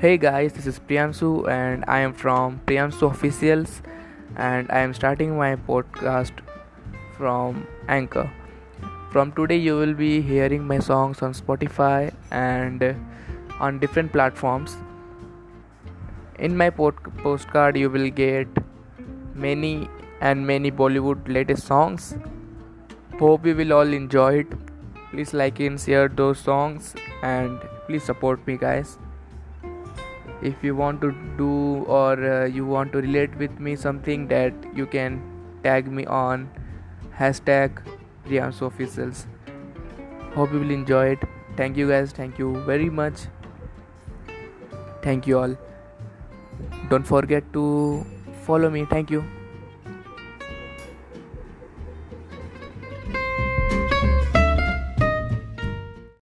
Hey guys, this is Priyansu and I am from Priyansu Officials and I am starting my podcast from Anchor. From today, you will be hearing my songs on Spotify and on different platforms. In my pod- postcard, you will get many and many Bollywood latest songs. Hope you will all enjoy it. Please like and share those songs and please support me, guys. If you want to do or uh, you want to relate with me something that you can tag me on hashtag Priyansu Officials. Hope you will enjoy it. Thank you guys. Thank you very much. Thank you all. Don't forget to follow me. Thank you.